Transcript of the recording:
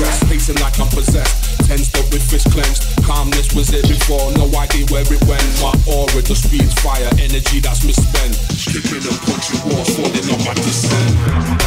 stressed, pacing like I'm possessed. Tensed up with fist clenched. Calmness was it before, no idea where it went. My aura just speeds fire, energy that's misspent. Kicking and punching walls, falling on my descent.